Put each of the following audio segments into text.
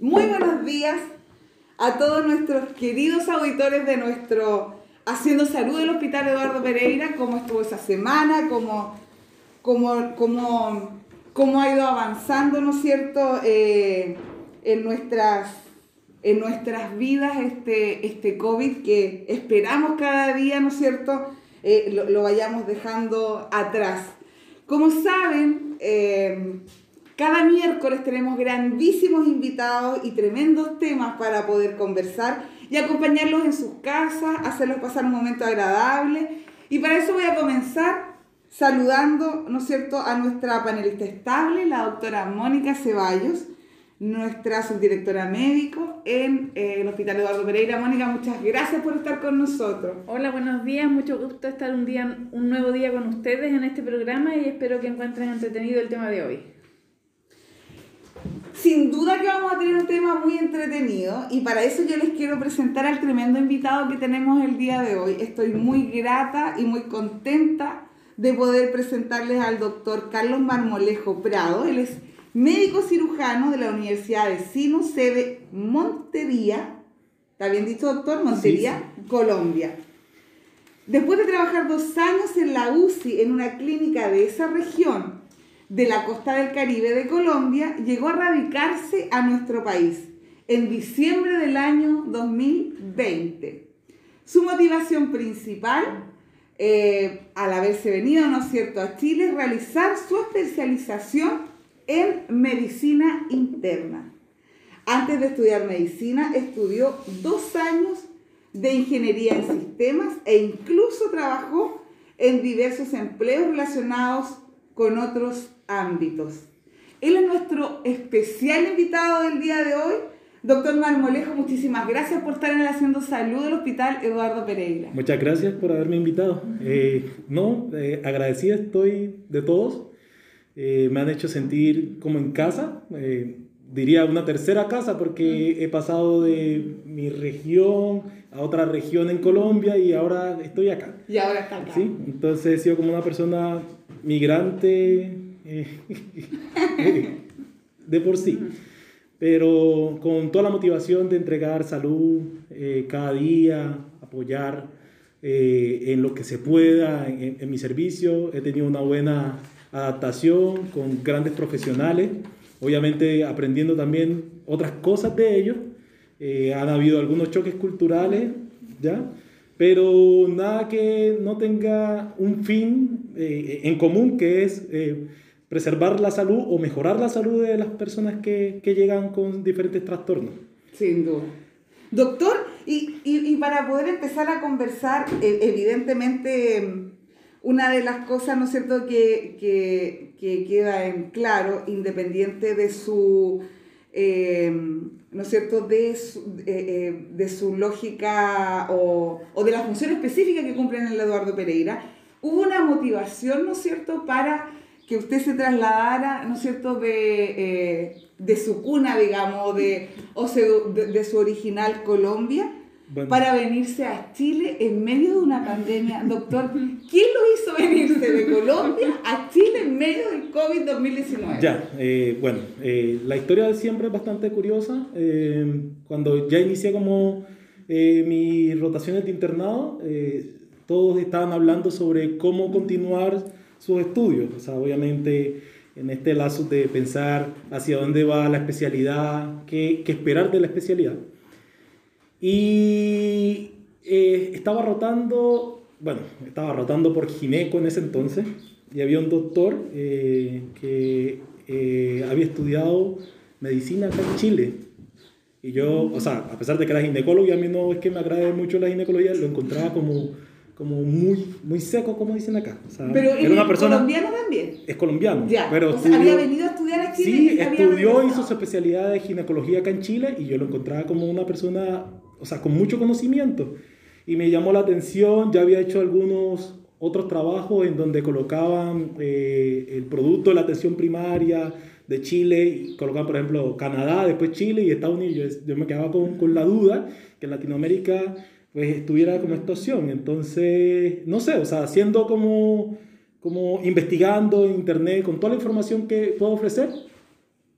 Muy buenos días a todos nuestros queridos auditores de nuestro Haciendo Salud del Hospital Eduardo Pereira, cómo estuvo esa semana, cómo, cómo, cómo, cómo ha ido avanzando, ¿no es cierto?, eh, en, nuestras, en nuestras vidas este, este COVID que esperamos cada día, ¿no es cierto?, eh, lo, lo, vayamos dejando atrás. Como saben, eh, cada miércoles tenemos grandísimos invitados y tremendos temas para poder conversar y acompañarlos en sus casas, hacerlos pasar un momento agradable. Y para eso voy a comenzar saludando, ¿no es cierto?, a nuestra panelista estable, la doctora Mónica Ceballos, nuestra subdirectora médico en eh, el Hospital Eduardo Pereira. Mónica, muchas gracias por estar con nosotros. Hola, buenos días, mucho gusto estar un día, un nuevo día con ustedes en este programa y espero que encuentren entretenido el tema de hoy. Sin duda que vamos a tener un tema muy entretenido y para eso yo les quiero presentar al tremendo invitado que tenemos el día de hoy. Estoy muy grata y muy contenta de poder presentarles al doctor Carlos Marmolejo Prado. Él es médico cirujano de la Universidad de sede Montería. ¿Está bien dicho, doctor? Montería, sí, sí. Colombia. Después de trabajar dos años en la UCI en una clínica de esa región, de la costa del Caribe de Colombia, llegó a radicarse a nuestro país en diciembre del año 2020. Su motivación principal, eh, al haberse venido, ¿no es cierto?, a Chile, es realizar su especialización en medicina interna. Antes de estudiar medicina, estudió dos años de ingeniería en sistemas e incluso trabajó en diversos empleos relacionados con otros ámbitos. Él es nuestro especial invitado del día de hoy. Doctor Marmolejo, muchísimas gracias por estar en el Haciendo Salud del Hospital Eduardo Pereira. Muchas gracias por haberme invitado. Eh, no, eh, agradecida estoy de todos. Eh, me han hecho sentir como en casa, eh, diría una tercera casa, porque he pasado de mi región a otra región en Colombia y ahora estoy acá. Y ahora está acá. Sí, entonces he sido como una persona migrante de por sí, pero con toda la motivación de entregar salud eh, cada día, apoyar eh, en lo que se pueda en, en, mi servicio. He tenido una buena adaptación con grandes profesionales, obviamente aprendiendo también otras cosas de ellos. Eh, han habido algunos choques culturales, ¿ya? Pero nada que no tenga un fin eh, en común, que es eh, preservar la salud o mejorar la salud de las personas que, que llegan con diferentes trastornos. Sin duda. Doctor, y, y, y para poder empezar a conversar, evidentemente una de las cosas, ¿no cierto?, que, que, que queda en claro, independiente de su, eh, ¿no cierto?, de su, eh, de su lógica o, o, de la función específica que cumple en el Eduardo Pereira, hubo una motivación, ¿no cierto?, para que usted se trasladara, ¿no cierto?, de, eh, de su cuna, digamos, de, o sea, de su original Colombia, bueno. para venirse a Chile en medio de una pandemia. Doctor, ¿quién lo hizo venirse de Colombia a Chile en medio del COVID-2019? Ya, eh, bueno, eh, la historia de siempre es bastante curiosa. Eh, cuando ya inicié como mis rotaciones de internado, todos estaban hablando sobre cómo continuar sus estudios. O sea, obviamente en este lazo de pensar hacia dónde va la especialidad, qué, qué esperar de la especialidad. Y eh, estaba rotando, bueno, estaba rotando por gineco en ese entonces, y había un doctor eh, que eh, había estudiado medicina acá en Chile. Y yo, o sea, a pesar de que era ginecólogo, y a mí no es que me agrade mucho la ginecología, lo encontraba como, como muy, muy seco, como dicen acá. O sea, pero era una persona, colombiano también. Es colombiano. Ya, pero o sea, había venido a estudiar a Chile. Sí, estudió, hizo su especialidad de ginecología acá en Chile, y yo lo encontraba como una persona o sea, con mucho conocimiento. Y me llamó la atención, ya había hecho algunos otros trabajos en donde colocaban eh, el producto de la atención primaria de Chile, y colocaban, por ejemplo, Canadá, después Chile y Estados Unidos. Yo, me quedaba con, con, la duda que Latinoamérica pues, estuviera como esta opción. Entonces, no sé, o sea, haciendo como, como investigando en internet con toda la información que puedo ofrecer,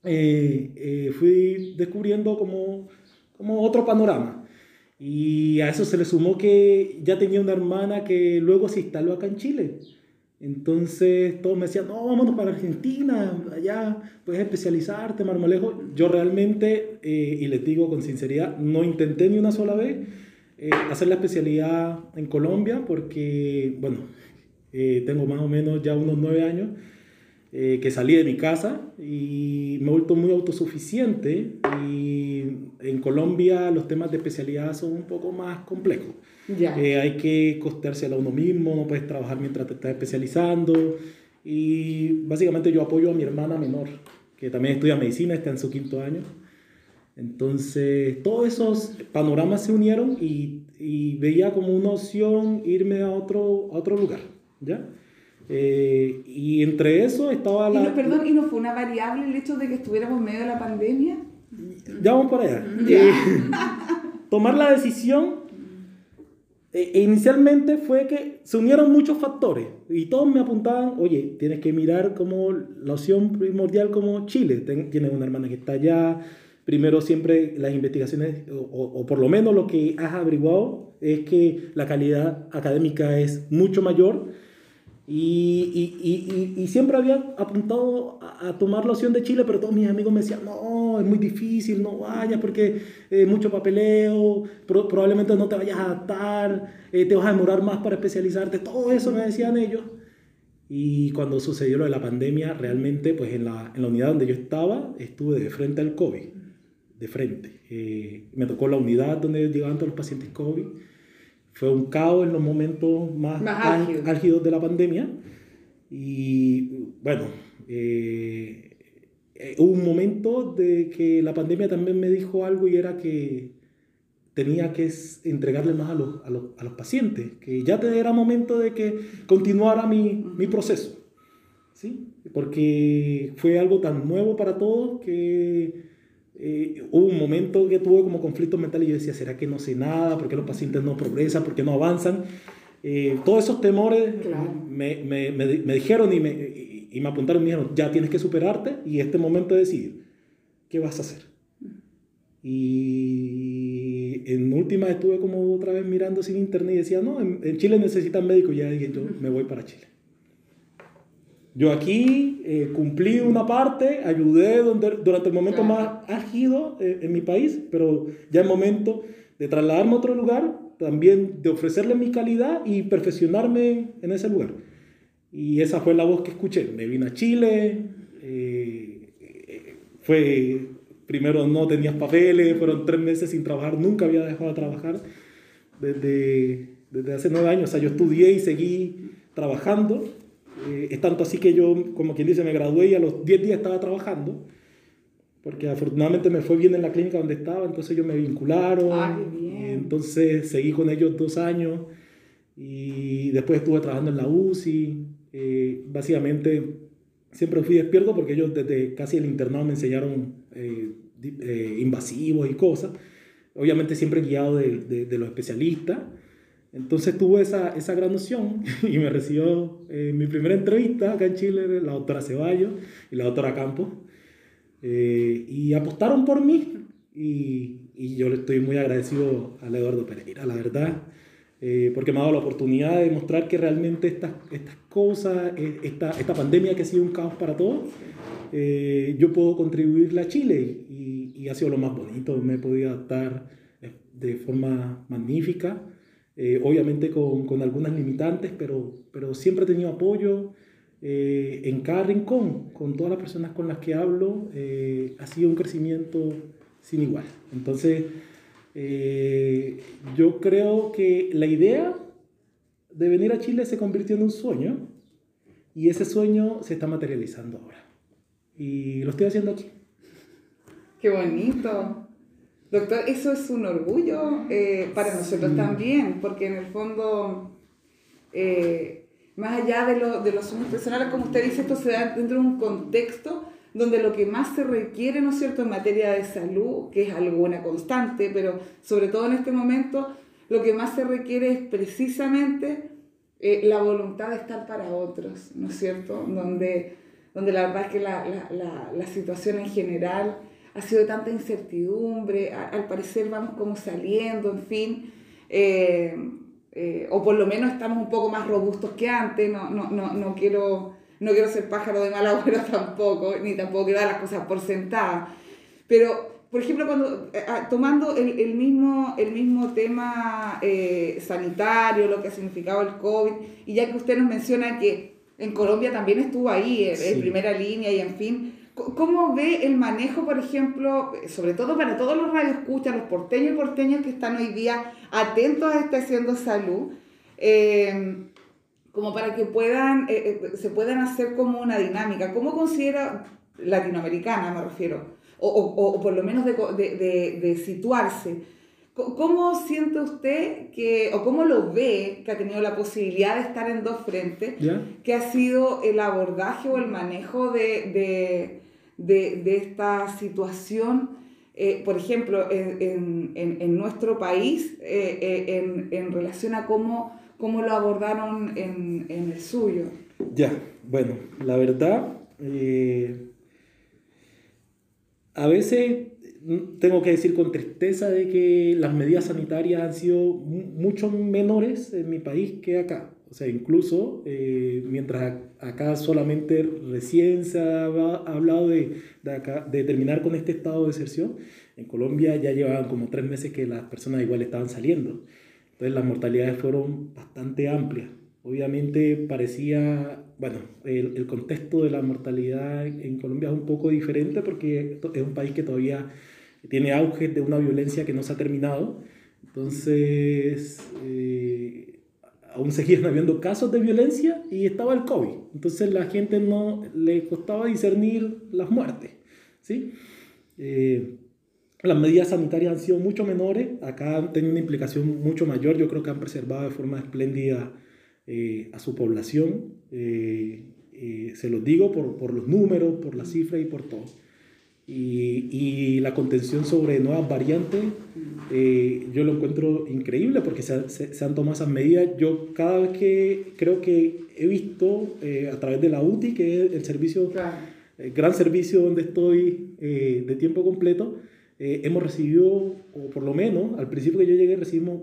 eh, eh, fui descubriendo como, como otro panorama. Y a eso se le sumó que ya tenía una hermana que luego se instaló acá en Chile. Entonces todos me decían, no, vámonos para Argentina, allá puedes especializarte, Marmolejo. Yo realmente, eh, y les digo con sinceridad, no intenté ni una sola vez hacer la especialidad en Colombia porque, bueno, tengo más o menos ya unos nueve años eh, que salí de mi casa y me he vuelto muy autosuficiente y en Colombia los temas de especialidad son un poco más complejos. Ya. Eh, hay que costearse a uno mismo, no puedes trabajar mientras te estás especializando y básicamente yo apoyo a mi hermana menor, que también estudia medicina, está en su quinto año. Entonces, todos esos panoramas se unieron y, y veía como una opción irme a otro, a otro lugar, ¿ya? Eh, y entre eso estaba la... ¿Y no, perdón, ¿y no fue una variable el hecho de que estuviéramos en medio de la pandemia? Ya vamos para allá. Eh, tomar la decisión eh, inicialmente fue que se unieron muchos factores y todos me apuntaban, oye, tienes que mirar como la opción primordial como Chile, tienes una hermana que está allá, primero siempre las investigaciones, o, o, por lo menos lo que has averiguado, es que la calidad académica es mucho mayor y, y, y, y, siempre había apuntado a, tomar la opción de Chile, pero todos mis amigos me decían, no, es muy difícil, no vayas porque eh, mucho papeleo, probablemente no te vayas a adaptar, eh, te vas a demorar más para especializarte, todo eso me decían ellos. Y cuando sucedió lo de la pandemia, realmente, pues en la, en la unidad donde yo estaba, estuve de frente al COVID, de frente. Eh, me tocó la unidad donde llegaban todos los pacientes COVID fue un caos en los momentos más, álgidos de la pandemia. Y bueno, eh, eh, hubo un momento de que la pandemia también me dijo algo y era que tenía que entregarle más a los, a los, a los pacientes, que ya era momento de que continuara mi, mi proceso. ¿sí? Porque fue algo tan nuevo para todos que eh, hubo un momento que tuve como conflicto mental y yo decía, ¿será que no sé nada? ¿Por qué los pacientes no progresan? ¿Por qué no avanzan? Eh, todos esos temores me, me, me, dijeron y me, y, me apuntaron y me dijeron, ya tienes que superarte y este momento de decidir, ¿qué vas a hacer? Y en última estuve como otra vez mirando sin internet y decía, no, en, en Chile necesitan médicos, y ya dije, yo me voy para Chile. Yo aquí eh, cumplí una parte, ayudé durante el momento más ágido eh, en mi país, pero ya es momento de trasladarme a otro lugar, también de ofrecerle mi calidad y perfeccionarme en ese lugar. Y esa fue la voz que escuché. Me vine a Chile, eh, fue, primero no tenías papeles, fueron tres meses sin trabajar, nunca había dejado de trabajar desde, desde hace nueve años. O sea, yo estudié y seguí trabajando eh, es tanto así que yo, como quien dice, me gradué y a los 10 días estaba trabajando, porque afortunadamente me fue bien en la clínica donde estaba, entonces ellos me vincularon. Ah, entonces seguí con ellos dos años y después estuve trabajando en la UCI. Eh, básicamente siempre fui despierto porque ellos desde casi el internado me enseñaron eh, invasivos y cosas. Obviamente siempre guiado de, de, de los especialistas. Entonces tuve esa, esa gran noción y me recibió en mi primera entrevista acá en Chile la doctora Ceballos y la doctora Campos. Eh, y apostaron por mí y, y, yo le estoy muy agradecido a Eduardo Pereira, la verdad, eh, porque me ha dado la oportunidad de demostrar que realmente estas, estas cosas, eh, esta, esta pandemia que ha sido un caos para todos, yo puedo contribuirle a Chile y, y, ha sido lo más bonito, me he podido adaptar de forma magnífica. Eh, obviamente con, con, algunas limitantes, pero, pero siempre he tenido apoyo eh, en cada rincón, con todas las personas con las que hablo, eh, ha sido un crecimiento sin igual. Entonces, yo creo que la idea de venir a Chile se convirtió en un sueño y ese sueño se está materializando ahora. Y lo estoy haciendo aquí. Qué bonito. Doctor, eso es un orgullo eh, para nosotros también, porque en el fondo, eh, más allá de, lo, de los sueños personales, como usted dice, esto se da dentro de un contexto donde lo que más se requiere, ¿no es cierto?, en materia de salud, que es algo una constante, pero sobre todo en este momento, lo que más se requiere es precisamente eh, la voluntad de estar para otros, ¿no es cierto?, donde donde la verdad es que la, la, la, situación en general ha sido tanta incertidumbre, al parecer vamos como saliendo, en fin, eh, eh, o por lo menos estamos un poco más robustos que antes, no, no, no, no, quiero, no quiero ser pájaro de mal agüero tampoco, ni tampoco quiero dar las cosas por sentadas, pero por ejemplo, cuando, eh, ah, tomando el, el, mismo, el mismo tema sanitario, lo que ha significado el COVID, y ya que usted nos menciona que en Colombia también estuvo ahí, en, primera línea y en fin. ¿Cómo ve el manejo, por ejemplo, sobre todo para todos los radioescuchas, los porteños y porteñas que están hoy día atentos a este Haciendo Salud, eh, como para que puedan, eh, eh, se puedan hacer como una dinámica? ¿Cómo considera, latinoamericana me refiero, o, o, por lo menos de, de, de situarse? ¿Cómo siente usted que, o cómo lo ve que ha tenido la posibilidad de estar en dos frentes, que ha sido el abordaje o el manejo de, esta situación, eh, por ejemplo, en, nuestro país, eh, eh, en, relación a cómo, cómo lo abordaron en, el suyo? Ya, bueno, la verdad, a veces tengo que decir con tristeza de que las medidas sanitarias han sido mucho menores en mi país que acá. O sea, incluso eh, mientras acá solamente recién se ha hablado de, de, terminar con este estado de excepción, en Colombia ya llevaban como tres meses que las personas igual estaban saliendo. Entonces las mortalidades fueron bastante amplias. Obviamente parecía, bueno, el, el contexto de la mortalidad en Colombia es un poco diferente porque es un país que todavía tiene auge de una violencia que no se ha terminado. Entonces, eh, aún seguían habiendo casos de violencia y estaba el COVID. Entonces la gente no le costaba discernir las muertes. ¿sí? Eh, las medidas sanitarias han sido mucho menores, acá han tenido una implicación mucho mayor, yo creo que han preservado de forma espléndida eh, a su población, se los digo por, por los números, por las cifras y por todo y, y, la contención sobre nuevas variantes, eh, yo lo encuentro increíble porque se, se, han tomado esas medidas. Yo cada vez que creo que he visto eh, a través de la UTI, que es el servicio, el gran servicio donde estoy eh, de tiempo completo, hemos recibido, o por lo menos al principio que yo llegué, recibimos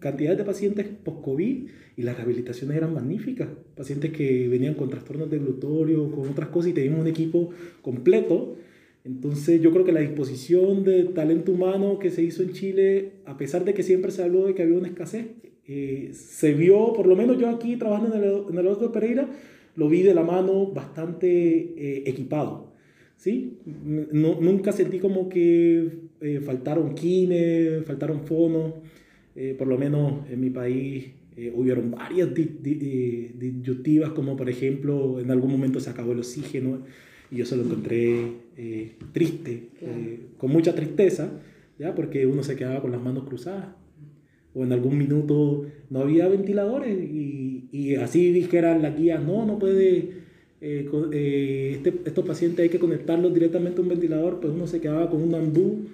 cantidades de pacientes post-COVID y las rehabilitaciones eran magníficas. Pacientes que venían con trastornos de glutorio, con otras cosas y teníamos un equipo completo entonces yo creo que la disposición de talento humano que se hizo en Chile, a pesar de que siempre se habló de que había una escasez, eh, se vio, por lo menos yo aquí trabajando en el, en el de Pereira, lo vi de la mano bastante eh, equipado. ¿sí? No, nunca sentí como que eh, faltaron kines, faltaron fonos, por lo menos en mi país hubieron varias disyuntivas, como por ejemplo en algún momento se acabó el oxígeno y yo se lo encontré eh, triste, eh, con mucha tristeza, ¿ya? porque uno se quedaba con las manos cruzadas. O en algún minuto no había ventiladores y, y así dijeran las guías, no, no puede, eh, este, estos pacientes hay que conectarlos directamente a un ventilador, pues uno se quedaba con un andú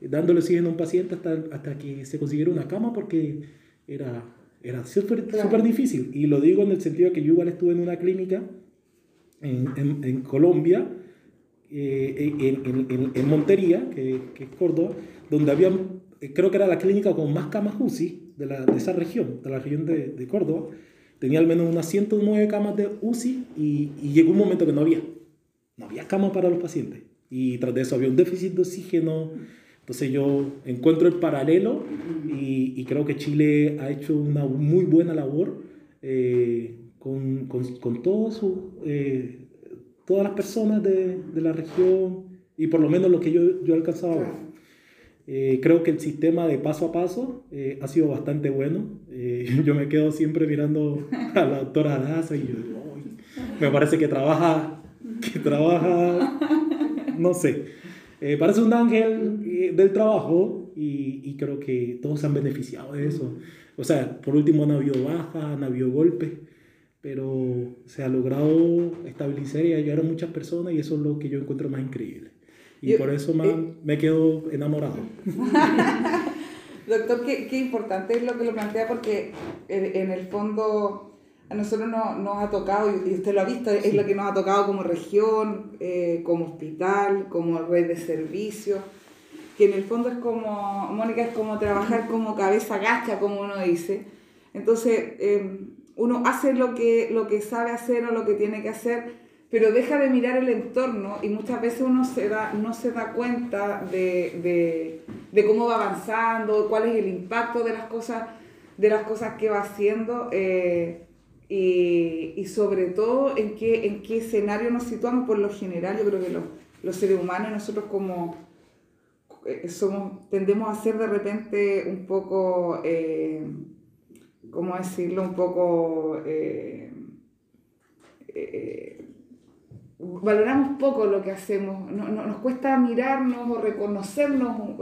dándole oxígeno a un paciente hasta, hasta que se consiguiera una cama porque era, era súper super difícil. Y lo digo en el sentido que yo igual estuve en una clínica en, en, Colombia, eh, en, en, Montería, que, que, es Córdoba, donde había, eh, creo que era la clínica con más camas UCI de, la, de esa región, de la región de, de, Córdoba. Tenía al menos unas 109 camas de UCI y, y, llegó un momento que no había. No había camas para los pacientes. Y tras de eso había un déficit de oxígeno. Entonces yo encuentro el paralelo y, y creo que Chile ha hecho una muy buena labor. Eh, con, con, con todo su, eh, todas las personas de, de, la región y por lo menos lo que yo, yo he alcanzado. Eh, creo que el sistema de paso a paso eh, ha sido bastante bueno. yo me quedo siempre mirando a la doctora Daza y yo me parece que trabaja, que trabaja, no sé, parece un ángel del trabajo y, y, creo que todos se han beneficiado de eso. O sea, por último han habido bajas, han habido golpes, pero se ha logrado estabilizar y ayudar a muchas personas y eso es lo que yo encuentro más increíble. Y por eso más, eh, me quedo enamorado. Doctor, qué, qué, importante es lo que lo plantea porque en, el fondo a nosotros no, nos ha tocado, y usted lo ha visto, es lo que nos ha tocado como región, eh, como hospital, como red de servicios, que en el fondo es como, Mónica, es como trabajar como cabeza gacha, como uno dice. Entonces, em, uno hace lo que, lo que sabe hacer o lo que tiene que hacer, pero deja de mirar el entorno y muchas veces uno se da, no se da cuenta de, de, cómo va avanzando, cuál es el impacto de las cosas, de las cosas que va haciendo. Eh, y, y, sobre todo en qué, en qué escenario nos situamos por lo general. Yo creo que los, los seres humanos, nosotros como eh, somos, tendemos a ser de repente un poco, eh, ¿cómo decirlo? Un poco... Eh, eh, valoramos poco lo que hacemos, no, no, nos cuesta mirarnos o reconocernos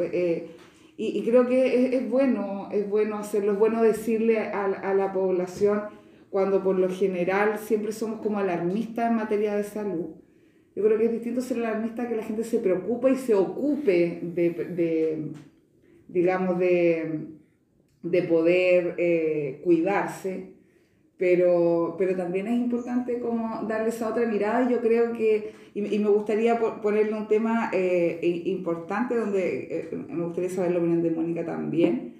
y, y, creo que es, es, bueno, es bueno hacerlo, es bueno decirle a, a la población cuando por lo general siempre somos como alarmistas en materia de salud. Yo creo que es distinto ser alarmista que la gente se preocupe y se ocupe de, de digamos, de, de poder eh, cuidarse, pero, pero también es importante como darle esa otra mirada. Yo creo que, y, me gustaría ponerle un tema eh, importante donde eh, me gustaría saber la opinión de Mónica también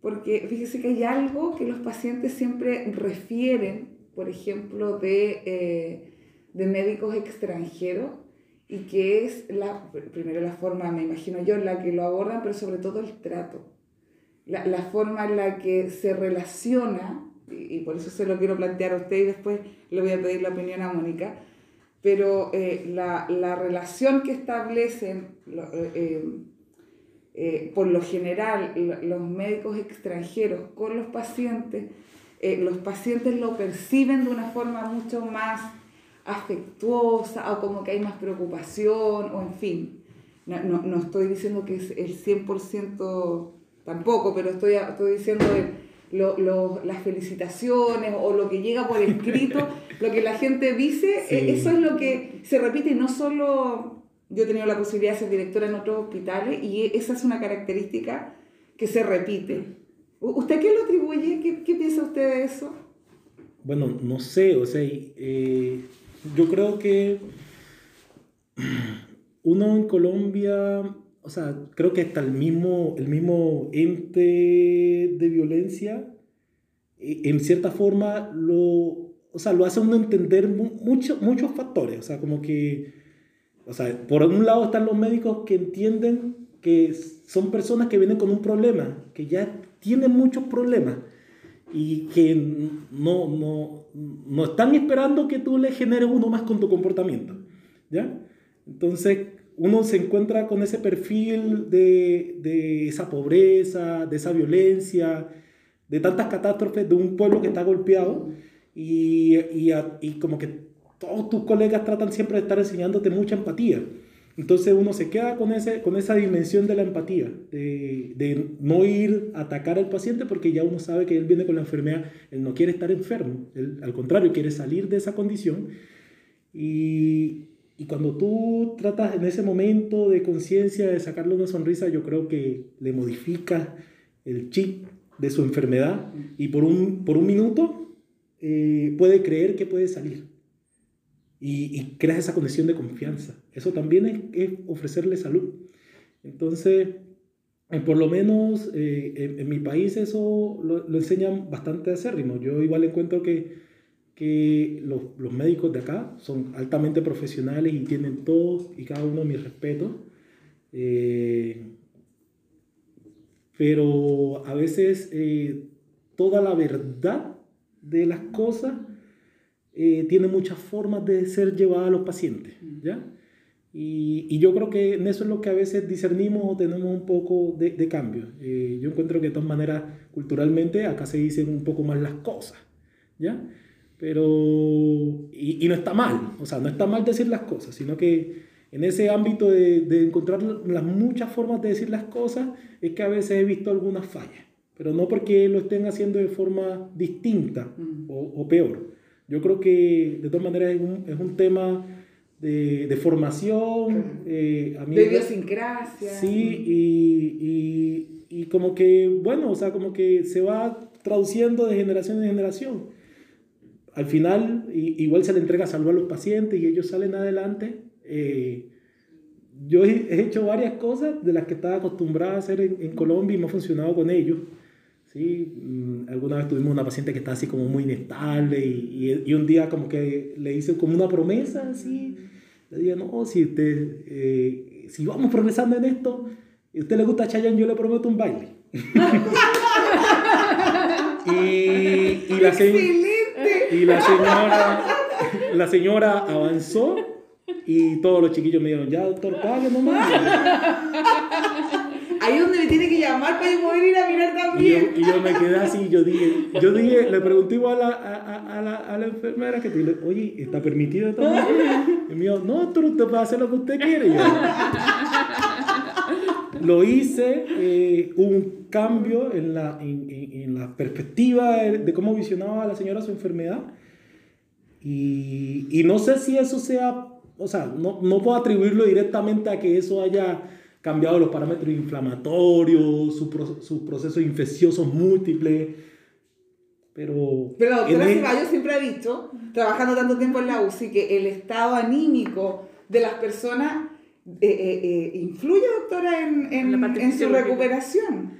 porque fíjese que hay algo que los pacientes siempre refieren, por ejemplo, de, eh, de médicos extranjeros, y que es la, primero la forma, me imagino yo, en la que lo abordan, pero sobre todo el trato. La, la forma en la que se relaciona, y, por eso se lo quiero plantear a usted y después le voy a pedir la opinión a Mónica, pero eh, la, la, relación que establecen eh, eh, por lo general los médicos extranjeros con los pacientes, los pacientes lo perciben de una forma mucho más afectuosa o como que hay más preocupación o en fin. No, no, no estoy diciendo que es el 100% tampoco, pero estoy, estoy diciendo lo, lo, las felicitaciones o lo que llega por escrito, lo que la gente dice, sí. eso es lo que se repite y no solo yo he tenido la posibilidad de ser directora en otros hospitales y esa es una característica que se repite. ¿Usted qué lo atribuye? ¿Qué, qué piensa usted de eso? Bueno, no sé, o sea, eh, yo creo que uno en Colombia, o sea, creo que hasta el mismo, el mismo ente de violencia, eh, en cierta forma, lo, o sea, lo hace uno entender mucho, muchos factores, o sea, como que o sea, por un lado están los médicos que entienden que son personas que vienen con un problema, que ya tienen muchos problemas y que no, no, no están esperando que tú le generes uno más con tu comportamiento. ¿ya? Entonces, uno se encuentra con ese perfil de, de esa pobreza, de esa violencia, de tantas catástrofes de un pueblo que está golpeado y, y, y como que todos tus colegas tratan siempre de estar enseñándote mucha empatía. Entonces uno se queda con, ese, con esa dimensión de la empatía, de, no ir a atacar al paciente porque ya uno sabe que él viene con la enfermedad, él no quiere estar enfermo, al contrario quiere salir de esa condición. Y, y cuando tú tratas en ese momento de conciencia de sacarle una sonrisa, yo creo que le modifica el chip de su enfermedad y por un, por un minuto eh, puede creer que puede salir y, y creas esa conexión de confianza. Eso también es, es ofrecerle salud. Entonces, eh, por lo menos eh, en, en, mi país eso lo, lo, enseñan bastante acérrimo. Yo igual encuentro que, que los, los, médicos de acá son altamente profesionales y tienen todos y cada uno mi respeto. Eh, pero a veces eh, toda la verdad de las cosas eh, tiene muchas formas de ser llevada a los pacientes, ¿ya? Y, y, yo creo que en eso es lo que a veces discernimos o tenemos un poco de, de cambio. Eh, yo encuentro que de todas maneras, culturalmente, acá se dicen un poco más las cosas, ¿ya? Pero, y, y no está mal, o sea, no está mal decir las cosas, sino que en ese ámbito de, de encontrar las muchas formas de decir las cosas, es que a veces he visto algunas fallas, pero no porque lo estén haciendo de forma distinta mm. o, o peor yo creo que de todas maneras es un, es un tema de, de formación. Eh, a mí, de idiosincrasia. Sí, y, y, y, como que, bueno, o sea, como que se va traduciendo de generación en generación. Al final igual se le entrega salud a los pacientes y ellos salen adelante. Eh, yo he hecho varias cosas de las que estaba acostumbrada a hacer en, Colombia y me ha funcionado con ellos. ¿sí? Mm, alguna vez tuvimos una paciente que está así como muy inestable y, y, un día como que le hice como una promesa así. Le dije, no, si, usted, eh, si vamos progresando en esto y a usted le gusta Chayanne, yo le prometo un baile. y, y, la y la señora, la señora avanzó y todos los chiquillos me dijeron, ya doctor, pague nomás. Ahí es donde me tiene que llamar para yo poder ir a mirar también. Y yo, me quedé así, yo dije, yo dije, le pregunté igual a, a, a, la, a la, enfermera que te dije, oye, ¿está permitido tomar? Y me dijo, no, tú te puedes hacer lo que usted quiere. Yo, lo hice, eh, un cambio en la, en, en la perspectiva de, de, cómo visionaba la señora su enfermedad. Y, y no sé si eso sea o sea, no, no puedo atribuirlo directamente a que eso haya cambiado los parámetros inflamatorios, su, su proceso infeccioso múltiple, pero... Pero la doctora Ceballos siempre ha dicho, trabajando tanto tiempo en la UCI, que el estado anímico de las personas eh, eh, eh, influye, doctora, en, en, en su recuperación.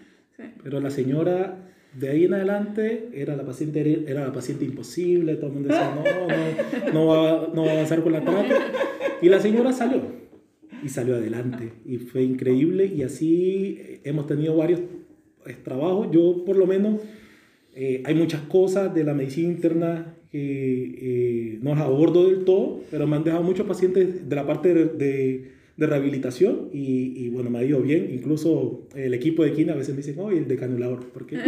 Pero la señora de ahí en adelante era la paciente, era la paciente imposible, todo el mundo decía, no, no, no va, no va a avanzar con la terapia. Y la señora salió, y salió adelante, y fue increíble, y así hemos tenido varios eh, trabajos. Yo, por lo menos, eh, hay muchas cosas de la medicina interna que eh, no las abordo del todo, pero me han dejado muchos pacientes de la parte de de rehabilitación y, y, bueno, me ha ido bien. Incluso el equipo de Kina a veces me dicen, oh, el decanulador. ¿Por qué?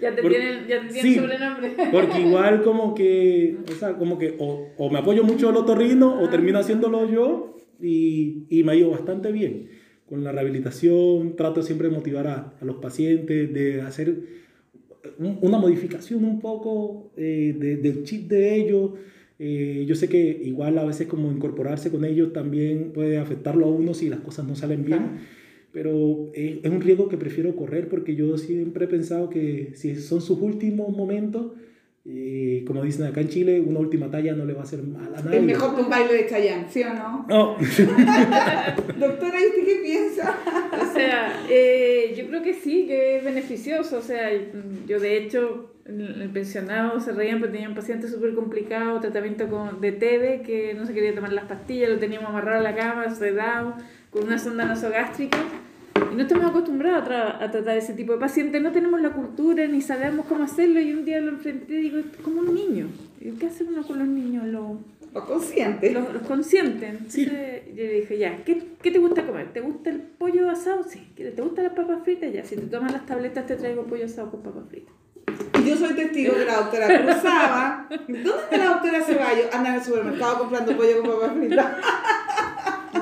ya te tienen, ya te tienen sobrenombre. porque igual como que, o sea, como que o, o me apoyo mucho el otorrino o termino haciéndolo yo y, y me ha ido bastante bien. Con la rehabilitación trato siempre de motivar a, a los pacientes, de hacer una modificación un poco eh, de, del chip de ellos eh, yo sé que igual a veces como incorporarse con ellos también puede afectarlo a uno si las cosas no salen bien, pero es, es un riesgo que prefiero correr porque yo siempre he pensado que si son sus últimos momentos, eh, como dicen acá en Chile, una última talla no le va a hacer mal a nadie. Es mejor que un baile de Chayanne, ¿sí o no? No. Doctora, ¿y usted qué piensa? o sea, eh, yo creo que sí, que es beneficioso. O sea, yo de hecho el pensionado se reían porque tenían pacientes súper complicados, tratamiento con, de TB, que no se quería tomar las pastillas, lo teníamos amarrado a la cama, sedado, con una sonda nasogástrica. No estamos acostumbrados a, a, tratar ese tipo de pacientes, no tenemos la cultura ni sabemos cómo hacerlo. Y un día lo enfrenté y digo, es como un niño. ¿Qué hace uno con los niños? Los, los conscientes. Los, los conscientes. Entonces yo le dije, ya, ¿qué, ¿qué, te gusta comer? ¿Te gusta el pollo asado? Sí. ¿Te gustan las papas fritas? Ya, si te tomas las tabletas te traigo pollo asado con papas fritas. Y yo soy testigo que la doctora cruzaba. ¿Dónde está la doctora Ceballos? Anda en el supermercado comprando pollo con papas fritas.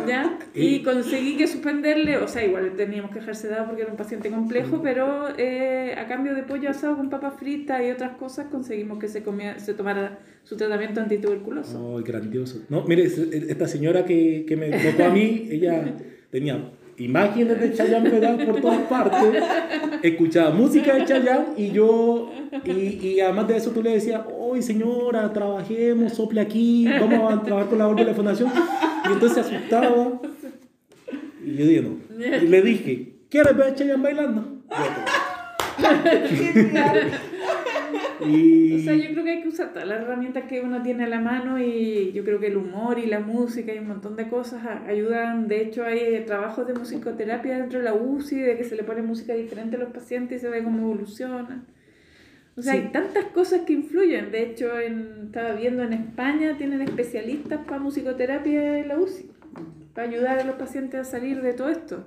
¿Ya? Y conseguí que suspenderle, o sea, igual teníamos que dejarse dado porque era un paciente complejo, pero eh, a cambio de pollo asado con papas fritas y otras cosas conseguimos que se, comía, se tomara su tratamiento antituberculoso. ¡Oh, grandioso! No, mire, esta señora que, que me tocó a mí, ella tenía imágenes de Chayanne Pedal por todas partes, escuchaba música de Chayanne y yo, y, y además de eso tú le decías, hoy señora, trabajemos, sople aquí, vamos a trabajar con la orden de la fundación. Y entonces se asustaba. Y yo dije, no. Y le dije, ¿quieres ver a Chayanne bailando? Y... O sea, yo creo que hay que usar todas las herramientas que uno tiene a la mano y yo creo que el humor y la música y un montón de cosas ayudan. De hecho, hay trabajos de musicoterapia dentro de la UCI, de que se le pone música diferente a los pacientes y se ve cómo evolucionan. O sea, hay tantas cosas que influyen. De hecho, en, estaba viendo en España, tienen especialistas para musicoterapia en la UCI, para ayudar a los pacientes a salir de todo esto.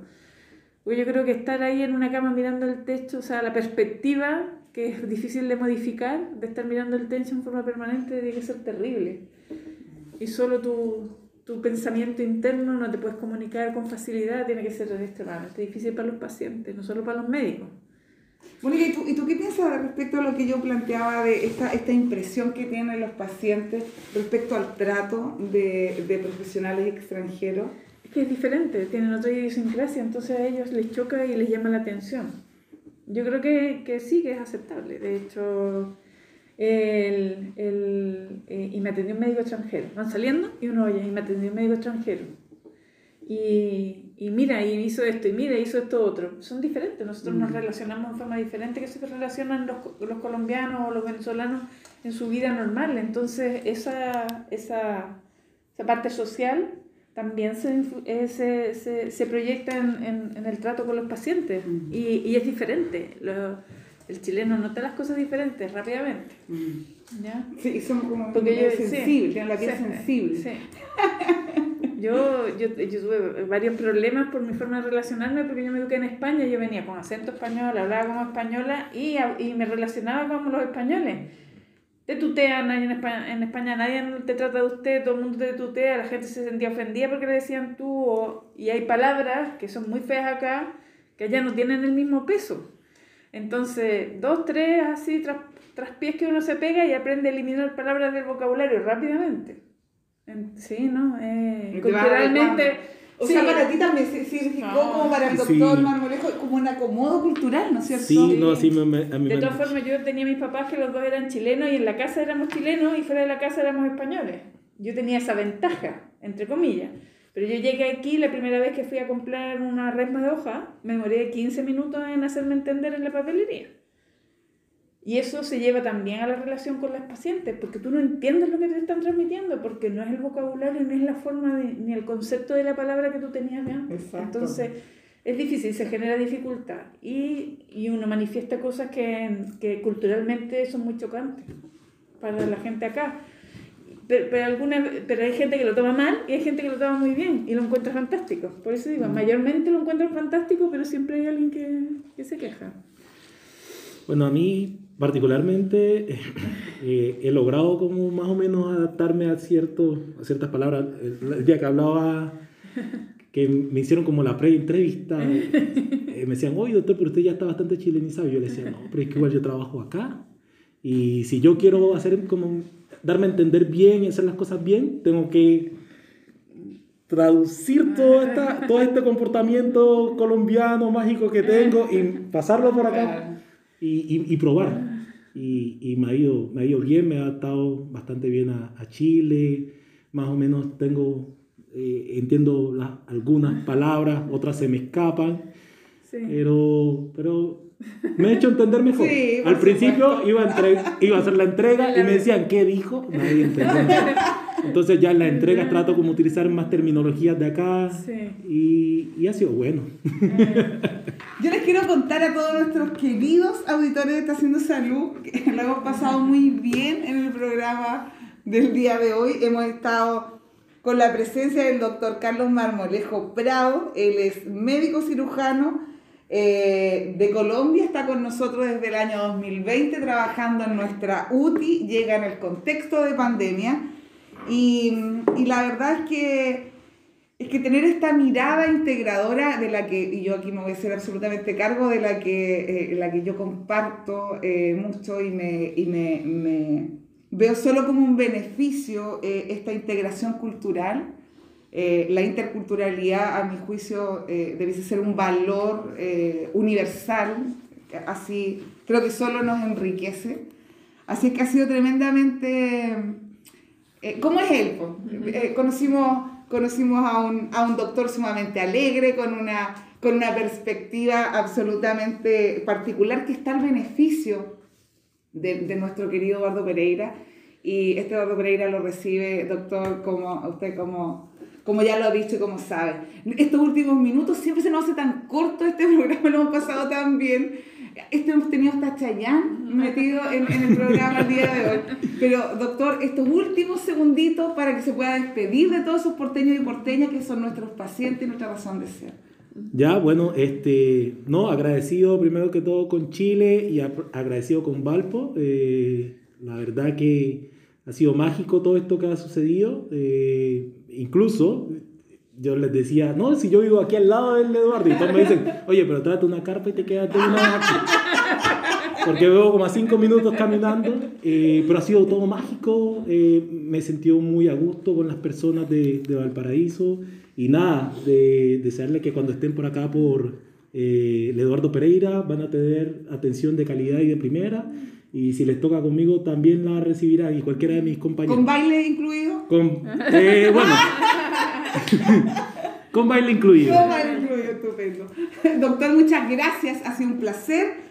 Porque yo creo que estar ahí en una cama mirando el techo, o sea, la perspectiva que es difícil de modificar, de estar mirando el techo en forma permanente, tiene que ser terrible. Y solo tu, tu pensamiento interno no te puedes comunicar con facilidad, tiene que ser extremadamente difícil para los pacientes, no solo para los médicos. Mónica, ¿y tú, ¿y tú qué piensas respecto a lo que yo planteaba de esta, esta impresión que tienen los pacientes respecto al trato de, de profesionales extranjeros? Es que es diferente, tienen otra idiosincrasia, entonces a ellos les choca y les llama la atención. Yo creo que, que sí, que es aceptable. De hecho, el, el, eh, y me atendió un médico extranjero. Van saliendo y uno oye, y me atendió un médico extranjero. Y, y mira, y hizo esto, y mira, hizo esto otro. Son diferentes, nosotros nos relacionamos de forma diferente que se relacionan los, los colombianos o los venezolanos en su vida normal. Entonces, esa, esa, esa parte social también se, eh, se, se, se proyecta en, en, en, el trato con los pacientes y, y, es diferente. Lo, el chileno nota las cosas diferentes rápidamente. ¿Ya? Sí, somos como Porque yo, sensibles, sí, la piel sí, sensible. Sí. Yo, yo, yo, tuve varios problemas por mi forma de relacionarme porque yo me eduqué en España, yo venía con acento español, hablaba como española y, y me relacionaba como los españoles. Te tutean en España, en España, nadie te trata de usted, todo el mundo te tutea, la gente se sentía ofendida porque le decían tú, o, y hay palabras que son muy feas acá que allá no tienen el mismo peso. Entonces, dos, tres, así, tras, tras pies que uno se pega y aprende a eliminar palabras del vocabulario rápidamente. Sí, ¿no? Eh, culturalmente... O sea, para ti también significó no. como para el doctor sí. Marmolejo como un acomodo cultural, ¿no es cierto? Sí, no, sí, me, a mí De todas formas, yo tenía mis papás que los dos eran chilenos y en la casa éramos chilenos y fuera de la casa éramos españoles. Yo tenía esa ventaja, entre comillas. Pero yo llegué aquí la primera vez que fui a comprar una resma de hoja, me demoré 15 minutos en hacerme entender en la papelería. Y eso se lleva también a la relación con las pacientes, porque tú no entiendes lo que te están transmitiendo, porque no es el vocabulario, ni es la forma, de, ni el concepto de la palabra que tú tenías antes. Exacto. Entonces, es difícil, se genera dificultad. Y, y uno manifiesta cosas que, que, culturalmente son muy chocantes para la gente acá. Pero, pero, alguna, pero hay gente que lo toma mal y hay gente que lo toma muy bien y lo encuentra fantástico. Por eso digo, mayormente lo encuentran fantástico, pero siempre hay alguien que, que se queja. Bueno, a mí particularmente eh, he logrado como más o menos adaptarme a, cierto, a ciertas palabras. El día que hablaba, que me hicieron como la pre-entrevista, eh, me decían, oye doctor, pero usted ya está bastante chilenizado. Yo le decía, no, pero es que igual yo trabajo acá. Y si yo quiero hacer como, darme a entender bien y hacer las cosas bien, tengo que traducir todo, esta, todo este comportamiento colombiano mágico que tengo y pasarlo por acá y, y, y probar. Y, y, me, ha ido, me ha ido bien, me ha adaptado bastante bien a, a Chile, más o menos tengo, eh, entiendo la, algunas palabras, otras se me escapan, sí. pero, pero me he hecho entender mejor. Sí, Al principio iba a, entre, iba a hacer la entrega y me decían, ¿qué dijo? Nadie entendió. Entonces ya en la entrega trato como utilizar más terminologías de acá sí. y, y, ha sido bueno. Yo les quiero contar a todos nuestros queridos auditores de Estación Salud que lo hemos pasado muy bien en el programa del día de hoy. Hemos estado con la presencia del doctor Carlos Marmolejo Prado. Él es médico cirujano eh, de Colombia, está con nosotros desde el año 2020 trabajando en nuestra UTI, llega en el contexto de pandemia y, y la verdad es que es que tener esta mirada integradora de la que, y yo aquí me voy a hacer absolutamente cargo, de la que, eh, la que yo comparto eh, mucho y, me, y me, veo solo como un beneficio eh, esta integración cultural. La interculturalidad, a mi juicio, debe ser un valor universal, así creo que solo nos enriquece. Así es que ha sido tremendamente... ¿Cómo es él? conocimos conocimos a un, a un doctor sumamente alegre, con una, con una perspectiva absolutamente particular que está al beneficio de, de nuestro querido Eduardo Pereira. Y este Eduardo Pereira lo recibe, doctor, como usted como, como ya lo ha dicho y como sabe. Estos últimos minutos siempre se nos hace tan corto este programa, lo hemos pasado tan bien hemos tenido hasta Chayán metido en, en, el programa el día de hoy. Pero, doctor, estos últimos segunditos para que se pueda despedir de todos esos porteños y porteñas que son nuestros pacientes y nuestra razón de ser. Ya, bueno, este, no, agradecido primero que todo con Chile y agradecido con Valpo. Eh, la verdad que ha sido mágico todo esto que ha sucedido. Eh, incluso yo les decía, no, si yo vivo aquí al lado del Eduardo, y todos me dicen, oye, pero trate una carpa y te quedas una aquí. Porque veo como a cinco minutos caminando, eh, pero ha sido todo mágico, eh, me he sentido muy a gusto con las personas de, de Valparaíso, y nada, de desearle que cuando estén por acá, por eh, el Eduardo Pereira, van a tener atención de calidad y de primera. Y si les toca conmigo, también la recibirán y cualquiera de mis compañeros. ¿Con baile incluido? Con, eh, bueno. Con baile incluido. Con baile incluido, estupendo. Doctor, muchas gracias, ha sido un placer.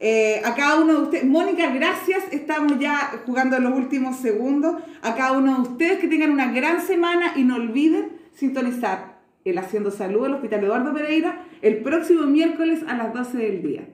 Eh, a cada uno de ustedes, Mónica, gracias, estamos ya jugando los últimos segundos. A cada uno de ustedes que tengan una gran semana y no olviden sintonizar el Haciendo Salud del Hospital Eduardo Pereira el próximo miércoles a las 12 del día.